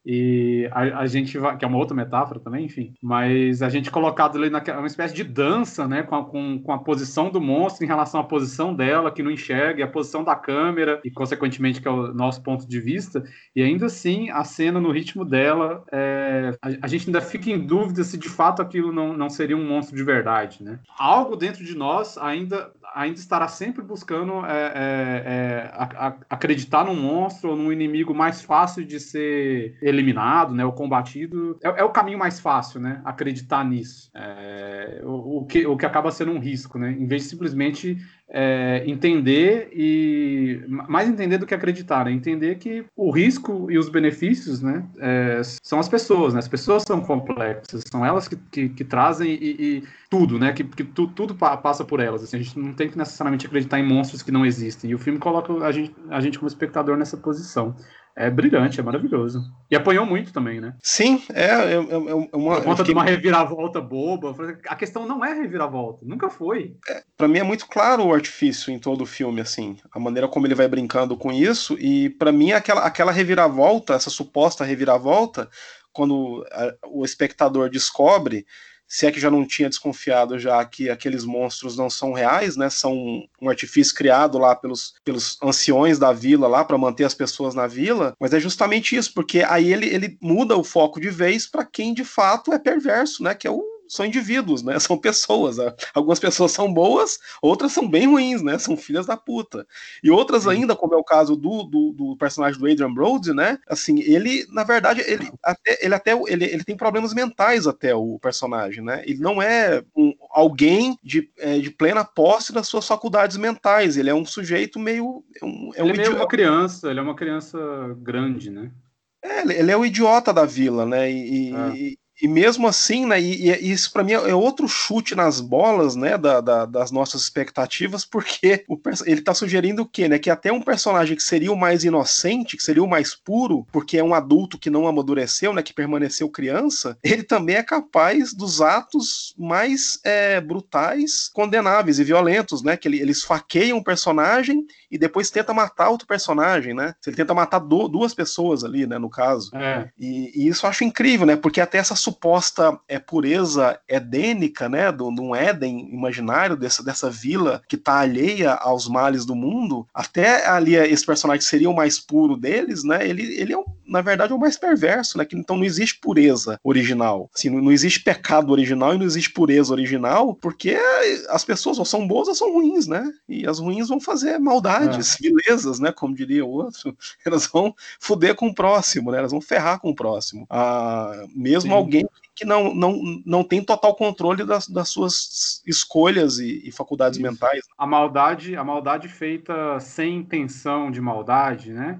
E a, a, gente vai, que é uma outra metáfora também, enfim, mas a gente colocado ali naquela uma espécie de dança, né, com a, com, com a posição do monstro em relação à posição dela, que não enxerga, e a posição da câmera, e consequentemente que é o nosso ponto de vista, e ainda assim a cena no ritmo dela, é, a, a, gente ainda fica em dúvida se de fato aquilo não, não seria um monstro de verdade, né? Algo dentro de nós ainda ainda estará sempre buscando é, é, é, acreditar num monstro ou num inimigo mais fácil de ser eliminado, né, ou combatido. É, é o caminho mais fácil, né, acreditar nisso. É, o, o, que, o que acaba sendo um risco, né, em vez de simplesmente é, entender e mais entender do que acreditar, né? entender que o risco e os benefícios, né, é, são as pessoas, né? As pessoas são complexas, são elas que, que, que trazem e, e, tudo, né? Que, que tu, tudo passa por elas. Assim, a gente não tem que necessariamente acreditar em monstros que não existem. E o filme coloca a gente, a gente como espectador nessa posição é brilhante, é maravilhoso. E apanhou muito também, né? Sim, é, é, é, é uma. Por conta fiquei... de uma reviravolta boba. A questão não é reviravolta, nunca foi. É, para mim é muito claro o artifício em todo o filme, assim, a maneira como ele vai brincando com isso. E para mim aquela, aquela reviravolta, essa suposta reviravolta, quando a, o espectador descobre se é que já não tinha desconfiado já que aqueles monstros não são reais, né? São um artifício criado lá pelos, pelos anciões da vila lá para manter as pessoas na vila, mas é justamente isso, porque aí ele, ele muda o foco de vez para quem de fato é perverso, né? Que é o são indivíduos, né? São pessoas. Algumas pessoas são boas, outras são bem ruins, né? São filhas da puta. E outras ainda, como é o caso do, do, do, personagem do Adrian Brody, né? Assim, ele, na verdade, ele até, ele, até ele, ele tem problemas mentais até o personagem, né? Ele não é um, alguém de, é, de plena posse das suas faculdades mentais. Ele é um sujeito meio. É um, é um ele é uma criança, ele é uma criança grande, né? É, ele é o idiota da vila, né? E, é. e, e mesmo assim, né, e, e isso para mim é outro chute nas bolas, né, da, da, das nossas expectativas, porque o, ele tá sugerindo o quê, né, que até um personagem que seria o mais inocente, que seria o mais puro, porque é um adulto que não amadureceu, né, que permaneceu criança, ele também é capaz dos atos mais é, brutais, condenáveis e violentos, né, que ele, ele esfaqueia um personagem e depois tenta matar outro personagem, né, ele tenta matar do, duas pessoas ali, né, no caso. É. E, e, isso eu acho incrível, né, porque até essa suposta é, pureza edênica, né, de um Éden imaginário, dessa, dessa vila que está alheia aos males do mundo, até ali esse personagem seria o mais puro deles, né, ele, ele é, um, na verdade, é o mais perverso, né, que então não existe pureza original, assim, não, não existe pecado original e não existe pureza original, porque as pessoas ou são boas ou são ruins, né, e as ruins vão fazer maldades, é. né, como diria o outro, elas vão fuder com o próximo, né, elas vão ferrar com o próximo. Ah, mesmo Sim. alguém alguém que não, não, não tem total controle das, das suas escolhas e, e faculdades Isso. mentais. A maldade, a maldade feita sem intenção de maldade, né?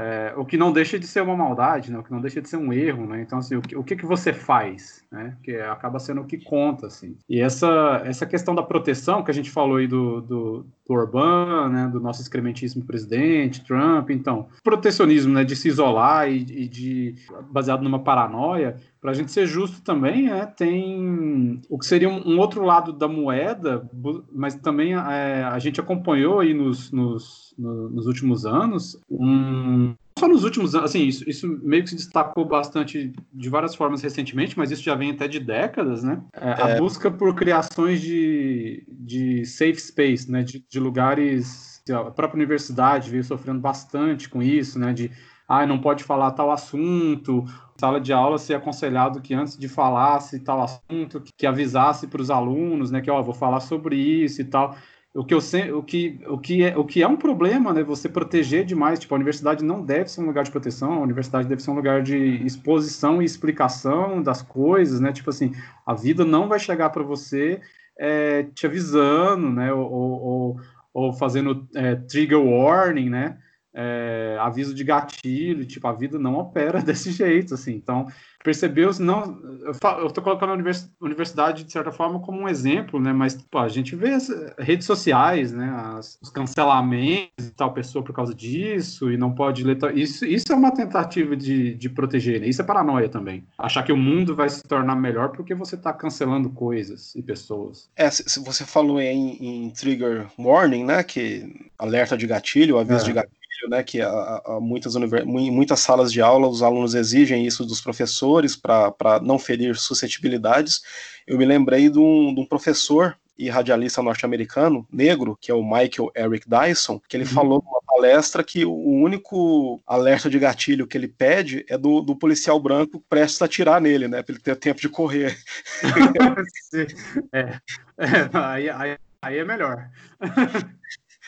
É, o que não deixa de ser uma maldade, né? o que não deixa de ser um erro, né? Então, assim, o que, o que, que você faz, né? Que acaba sendo o que conta, assim. E essa, essa questão da proteção que a gente falou aí do, do, do Orbán, né? Do nosso excrementíssimo presidente, Trump, então, protecionismo, né? De se isolar e, e de baseado numa paranoia, para a gente ser justo também, é, tem o que seria um, um, outro lado da moeda, mas também é, a gente acompanhou aí nos, nos, nos últimos anos um, só nos últimos anos, assim, isso, isso, meio que se destacou bastante de várias formas recentemente, mas isso já vem até de décadas, né? É, a é. busca por criações de, de safe space, né? De, de lugares. A própria universidade veio sofrendo bastante com isso, né? De ah, não pode falar tal assunto, sala de aula ser aconselhado que antes de falasse tal assunto, que, que avisasse para os alunos, né, que ó, vou falar sobre isso e tal. O que, eu, o, que, o, que é, o que é um problema, né? Você proteger demais. Tipo, a universidade não deve ser um lugar de proteção, a universidade deve ser um lugar de exposição e explicação das coisas, né? Tipo assim, a vida não vai chegar para você é, te avisando, né? Ou, ou, ou fazendo é, trigger warning, né? É, aviso de gatilho, tipo, a vida não opera desse jeito, assim. Então, percebeu, não, eu, tô colocando a universidade, de certa forma, como um exemplo, né, mas, pô, a gente vê as redes sociais, né, as, os cancelamentos de tal pessoa por causa disso, e não pode ler, isso, isso é uma tentativa de, de proteger, né, isso é paranoia também, achar que o mundo vai se tornar melhor porque você tá cancelando coisas e pessoas. É, se você falou em, em trigger warning, né, que alerta de gatilho, aviso é. de gatilho, né, que a, a muitas, em muitas salas de aula os alunos exigem isso dos professores para não ferir suscetibilidades. Eu me lembrei de um, de um professor e radialista norte-americano, negro, que é o Michael Eric Dyson, que ele uhum. falou numa palestra que o único alerta de gatilho que ele pede é do, do policial branco prestes a atirar nele, né? Para ele ter tempo de correr. é, é aí, aí, aí é melhor.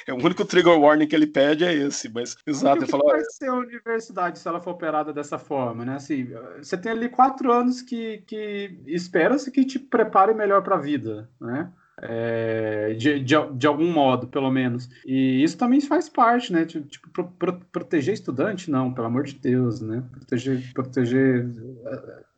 É o único trigger warning que ele pede é esse, mas exato. Ele falou, vai ser a universidade se ela for operada dessa forma, né? Assim, você tem ali quatro anos que, que espera-se que te prepare melhor para a vida, né? É, de, de, de, algum modo, pelo menos. E isso também faz parte, né? Tipo, pro, pro, proteger estudante, não, pelo amor de Deus, né? Proteger, proteger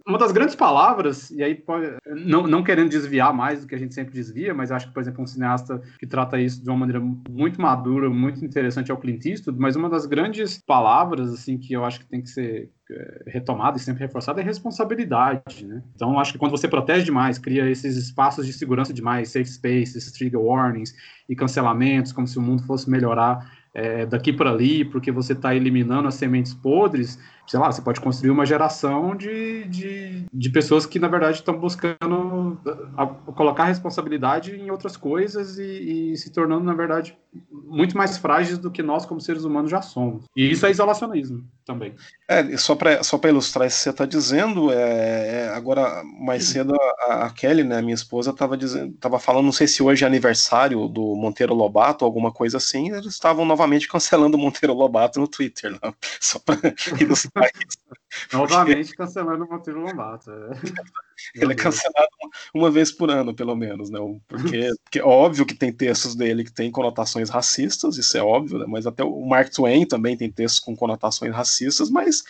uma das grandes palavras, e aí pode, não, não querendo desviar mais do que a gente sempre desvia, mas acho que, por exemplo, um cineasta que trata isso de uma maneira muito madura, muito interessante é o Clint Eastwood, mas uma das grandes palavras, assim, que eu acho que tem que ser é, retomada e sempre reforçada é responsabilidade, né? Então, acho que quando você protege demais, cria esses espaços de segurança demais, safe spaces, trigger warnings e cancelamentos, como se o mundo fosse melhorar é, daqui para ali, porque você está eliminando as sementes podres, sei lá, você pode construir uma geração de, de, de pessoas que, na verdade, estão buscando tentando a, colocar a responsabilidade em outras coisas e, e, se tornando, na verdade, muito mais frágeis do que nós, como seres humanos, já somos. E isso é isolacionismo também. É, só para só ilustrar isso que você está dizendo, é, é, agora, mais cedo, a, a, Kelly, né, minha esposa, estava tava falando, não sei se hoje é aniversário do Monteiro Lobato, alguma coisa assim, eles estavam novamente cancelando o Monteiro Lobato no Twitter, né? só para ilustrar isso. Novamente cancelando o Monteiro Lobato. É. Ele é cancelado uma vez por ano, pelo menos, né? Porque, porque é óbvio que tem textos dele que têm conotações racistas, isso é óbvio, né? Mas até o Mark Twain também tem textos com conotações racistas, mas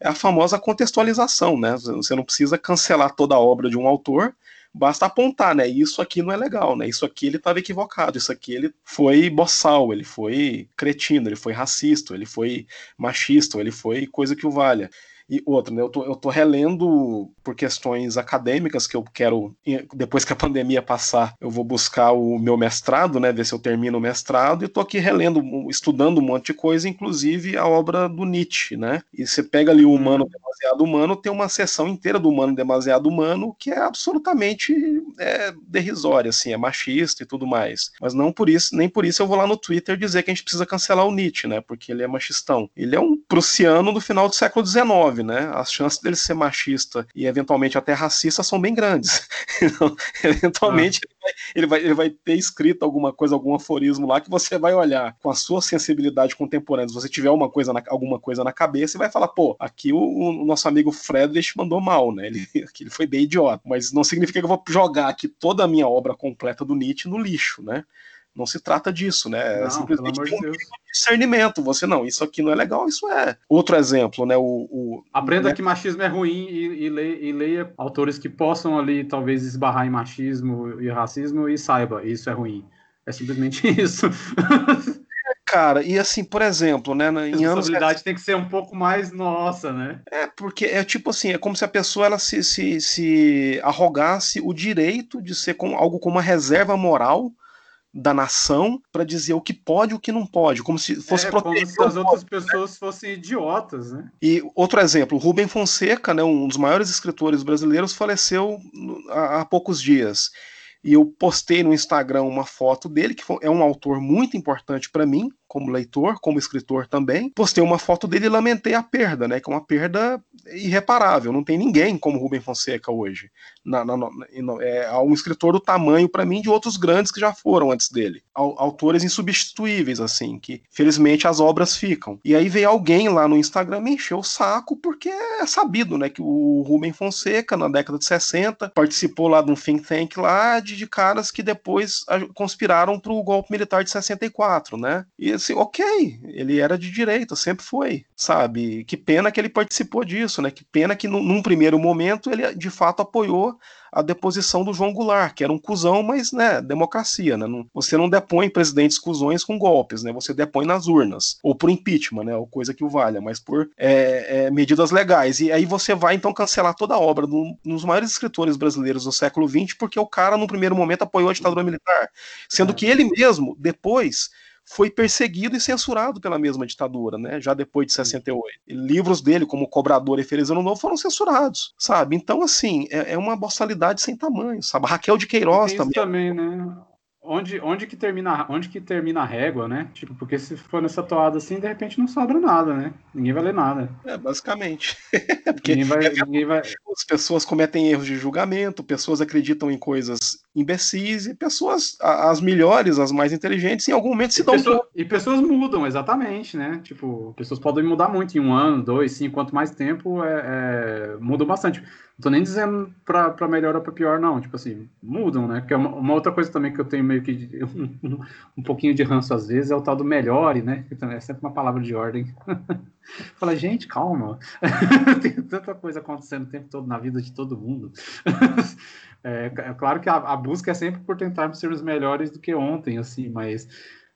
é a famosa contextualização, né? Você não precisa cancelar toda a obra de um autor, basta apontar, né? Isso aqui não é legal, né? Isso aqui ele estava equivocado, isso aqui ele foi boçal, ele foi cretino, ele foi racista, ele foi machista, ele foi coisa que o valha. E outra, né, eu, tô, eu tô relendo por questões acadêmicas que eu quero, depois que a pandemia passar, eu vou buscar o meu mestrado, né, ver se eu termino o mestrado, e tô aqui relendo, estudando um monte de coisa, inclusive a obra do Nietzsche, né? E você pega ali o Humano Demasiado Humano, tem uma seção inteira do Humano Demasiado Humano que é absolutamente é, derrisória, assim, é machista e tudo mais. Mas não por isso, nem por isso eu vou lá no Twitter dizer que a gente precisa cancelar o Nietzsche, né? Porque ele é machistão. Ele é um prussiano do final do século XIX, né? As chances dele ser machista e eventualmente até racista são bem grandes. Então, eventualmente ah. ele, vai, ele vai ter escrito alguma coisa, algum aforismo lá que você vai olhar com a sua sensibilidade contemporânea. Se você tiver uma coisa na, alguma coisa na cabeça e vai falar, pô, aqui o, o, nosso amigo Friedrich mandou mal, né? Ele, ele foi bem idiota. Mas não significa que eu vou jogar aqui toda a minha obra completa do Nietzsche no lixo, né? Não se trata disso, né? Não, é simplesmente um de discernimento. Você não, isso aqui não é legal, isso é. Outro exemplo, né? O, o Aprenda né? que machismo é ruim e, e, leia, e, leia, autores que possam ali talvez esbarrar em machismo e racismo e saiba, isso é ruim. É simplesmente isso. Cara, e assim, por exemplo, né? Em a responsabilidade tem que ser um pouco mais nossa, né? É, porque é tipo assim, é como se a pessoa ela se, se, se arrogasse o direito de ser com, algo como uma reserva moral da nação para dizer o que pode e o que não pode, como se fosse é, como se as outras pessoas fossem idiotas, né? E outro exemplo, Rubem Fonseca, né, um dos maiores escritores brasileiros, faleceu há, há poucos dias. E eu postei no Instagram uma foto dele, que é um autor muito importante para mim, como leitor, como escritor também, postei uma foto dele e lamentei a perda, né? Que é uma perda irreparável. Não tem ninguém como Rubem Fonseca hoje. Na, na, na, é um escritor do tamanho, para mim, de outros grandes que já foram antes dele. Autores insubstituíveis, assim, que felizmente as obras ficam. E aí veio alguém lá no Instagram me encher o saco, porque é sabido, né? Que o Rubem Fonseca, na década de 60, participou lá de um think tank lá de, de caras que depois conspiraram para o golpe militar de 64, né? E assim, ok, ele era de direita, sempre foi, sabe? Que pena que ele participou disso, né? Que pena que num primeiro momento ele de fato apoiou a deposição do João Goulart, que era um cuzão, mas, né, democracia, né? Não, você não depõe presidentes cuzões com golpes, né? Você depõe nas urnas, ou por impeachment, né? Ou coisa que o valha, mas por é, é, medidas legais. E aí você vai, então, cancelar toda a obra um dos maiores escritores brasileiros do século XX, porque o cara, no primeiro momento, apoiou a ditadura militar. Sendo é. que ele mesmo, depois foi perseguido e censurado pela mesma ditadura, né? Já depois de 68. E livros dele, como Cobrador e Feliz Ano Novo, foram censurados, sabe? Então, assim, é, é uma boçalidade sem tamanho, sabe? Raquel de Queiroz também. também, né? onde, onde, que termina, onde que termina a régua, né? Tipo, porque se for nessa toada assim, de repente não sobra nada, né? Ninguém vai ler nada. É, basicamente. porque ninguém vai, ninguém vai... as pessoas cometem erros de julgamento, pessoas acreditam em coisas imbecis, e pessoas, as melhores, as mais inteligentes, em algum momento se e dão. Pessoa, e pessoas mudam, exatamente, né? Tipo, pessoas podem mudar muito em um ano, dois, cinco, quanto mais tempo, é, é mudam bastante. Não tô nem dizendo pra, pra melhor ou pra pior, não. Tipo assim, mudam, né? Porque é uma, uma outra coisa também que eu tenho meio que um, um, pouquinho de ranço às vezes é o tal do melhore, né? Que é sempre uma palavra de ordem. Fala, gente, calma. Tem tanta coisa acontecendo o tempo todo na vida de todo mundo. é, é, claro que a, a busca é sempre por tentarmos sermos melhores do que ontem, assim, mas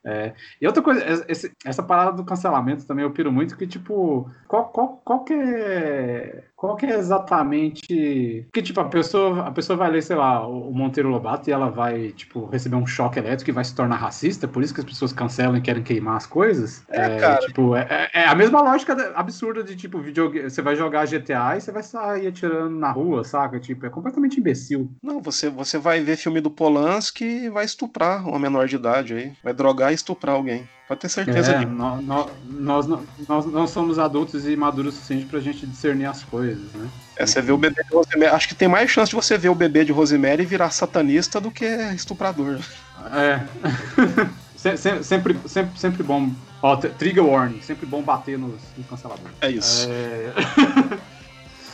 é, e outra coisa, esse, essa parada do cancelamento também eu piro muito, que tipo, qual, qual, qual que é qual que é exatamente. Porque, tipo, a pessoa, a pessoa vai ler, sei lá, o Monteiro Lobato e ela vai, tipo, receber um choque elétrico e vai se tornar racista, por isso que as pessoas cancelam e querem queimar as coisas. É, cara. Tipo, é, é a mesma lógica da- absurda de, tipo, videogame. Você vai jogar GTA e você vai sair atirando na rua, saca? Tipo, é completamente imbecil. Não, você, você vai ver filme do Polanski e vai estuprar uma menor de idade aí. Vai drogar e estuprar alguém. Pode ter certeza É, nós, não- nós não somos adultos e maduros o suficiente pra gente discernir as coisas, né? É, você vê o bebê de Rosemary. Acho que tem mais chance de você ver o bebê de Rosemary virar satanista do que estuprador. É. Se- se- sempre, sempre, sempre bom. Ó, trigger warning, sempre bom bater nos, nos canceladores. É isso. É,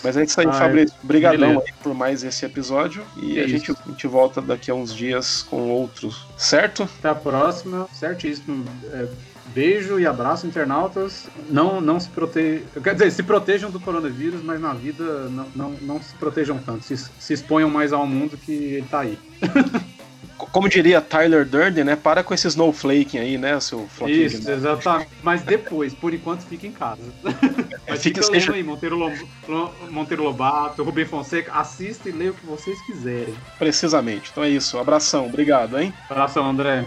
Mas é isso aí, Ai, Fabrício. Obrigadão beleza. aí por mais esse episódio. E É a gente, isso. a gente volta daqui a uns dias com outros, certo? Até a próxima. Certíssimo. É, beijo e abraço, internautas. Não, não se protejam. Quer dizer, se protejam do coronavírus, mas na vida não, não, não se protejam tanto. Se, se exponham mais ao mundo que ele tá aí. Co- Como diria Tyler Durden, né? Para com esse snowflaking aí, né, seu floquinho Isso, exatamente. Mas depois, por enquanto, fica em casa. Mas Fica- fica seja- aí, Monteiro, Lo- Monteiro Lobato, Rubem Fonseca. Assista e leia o que vocês quiserem. Precisamente. Então é isso. Abração. Obrigado, hein? Abração, André.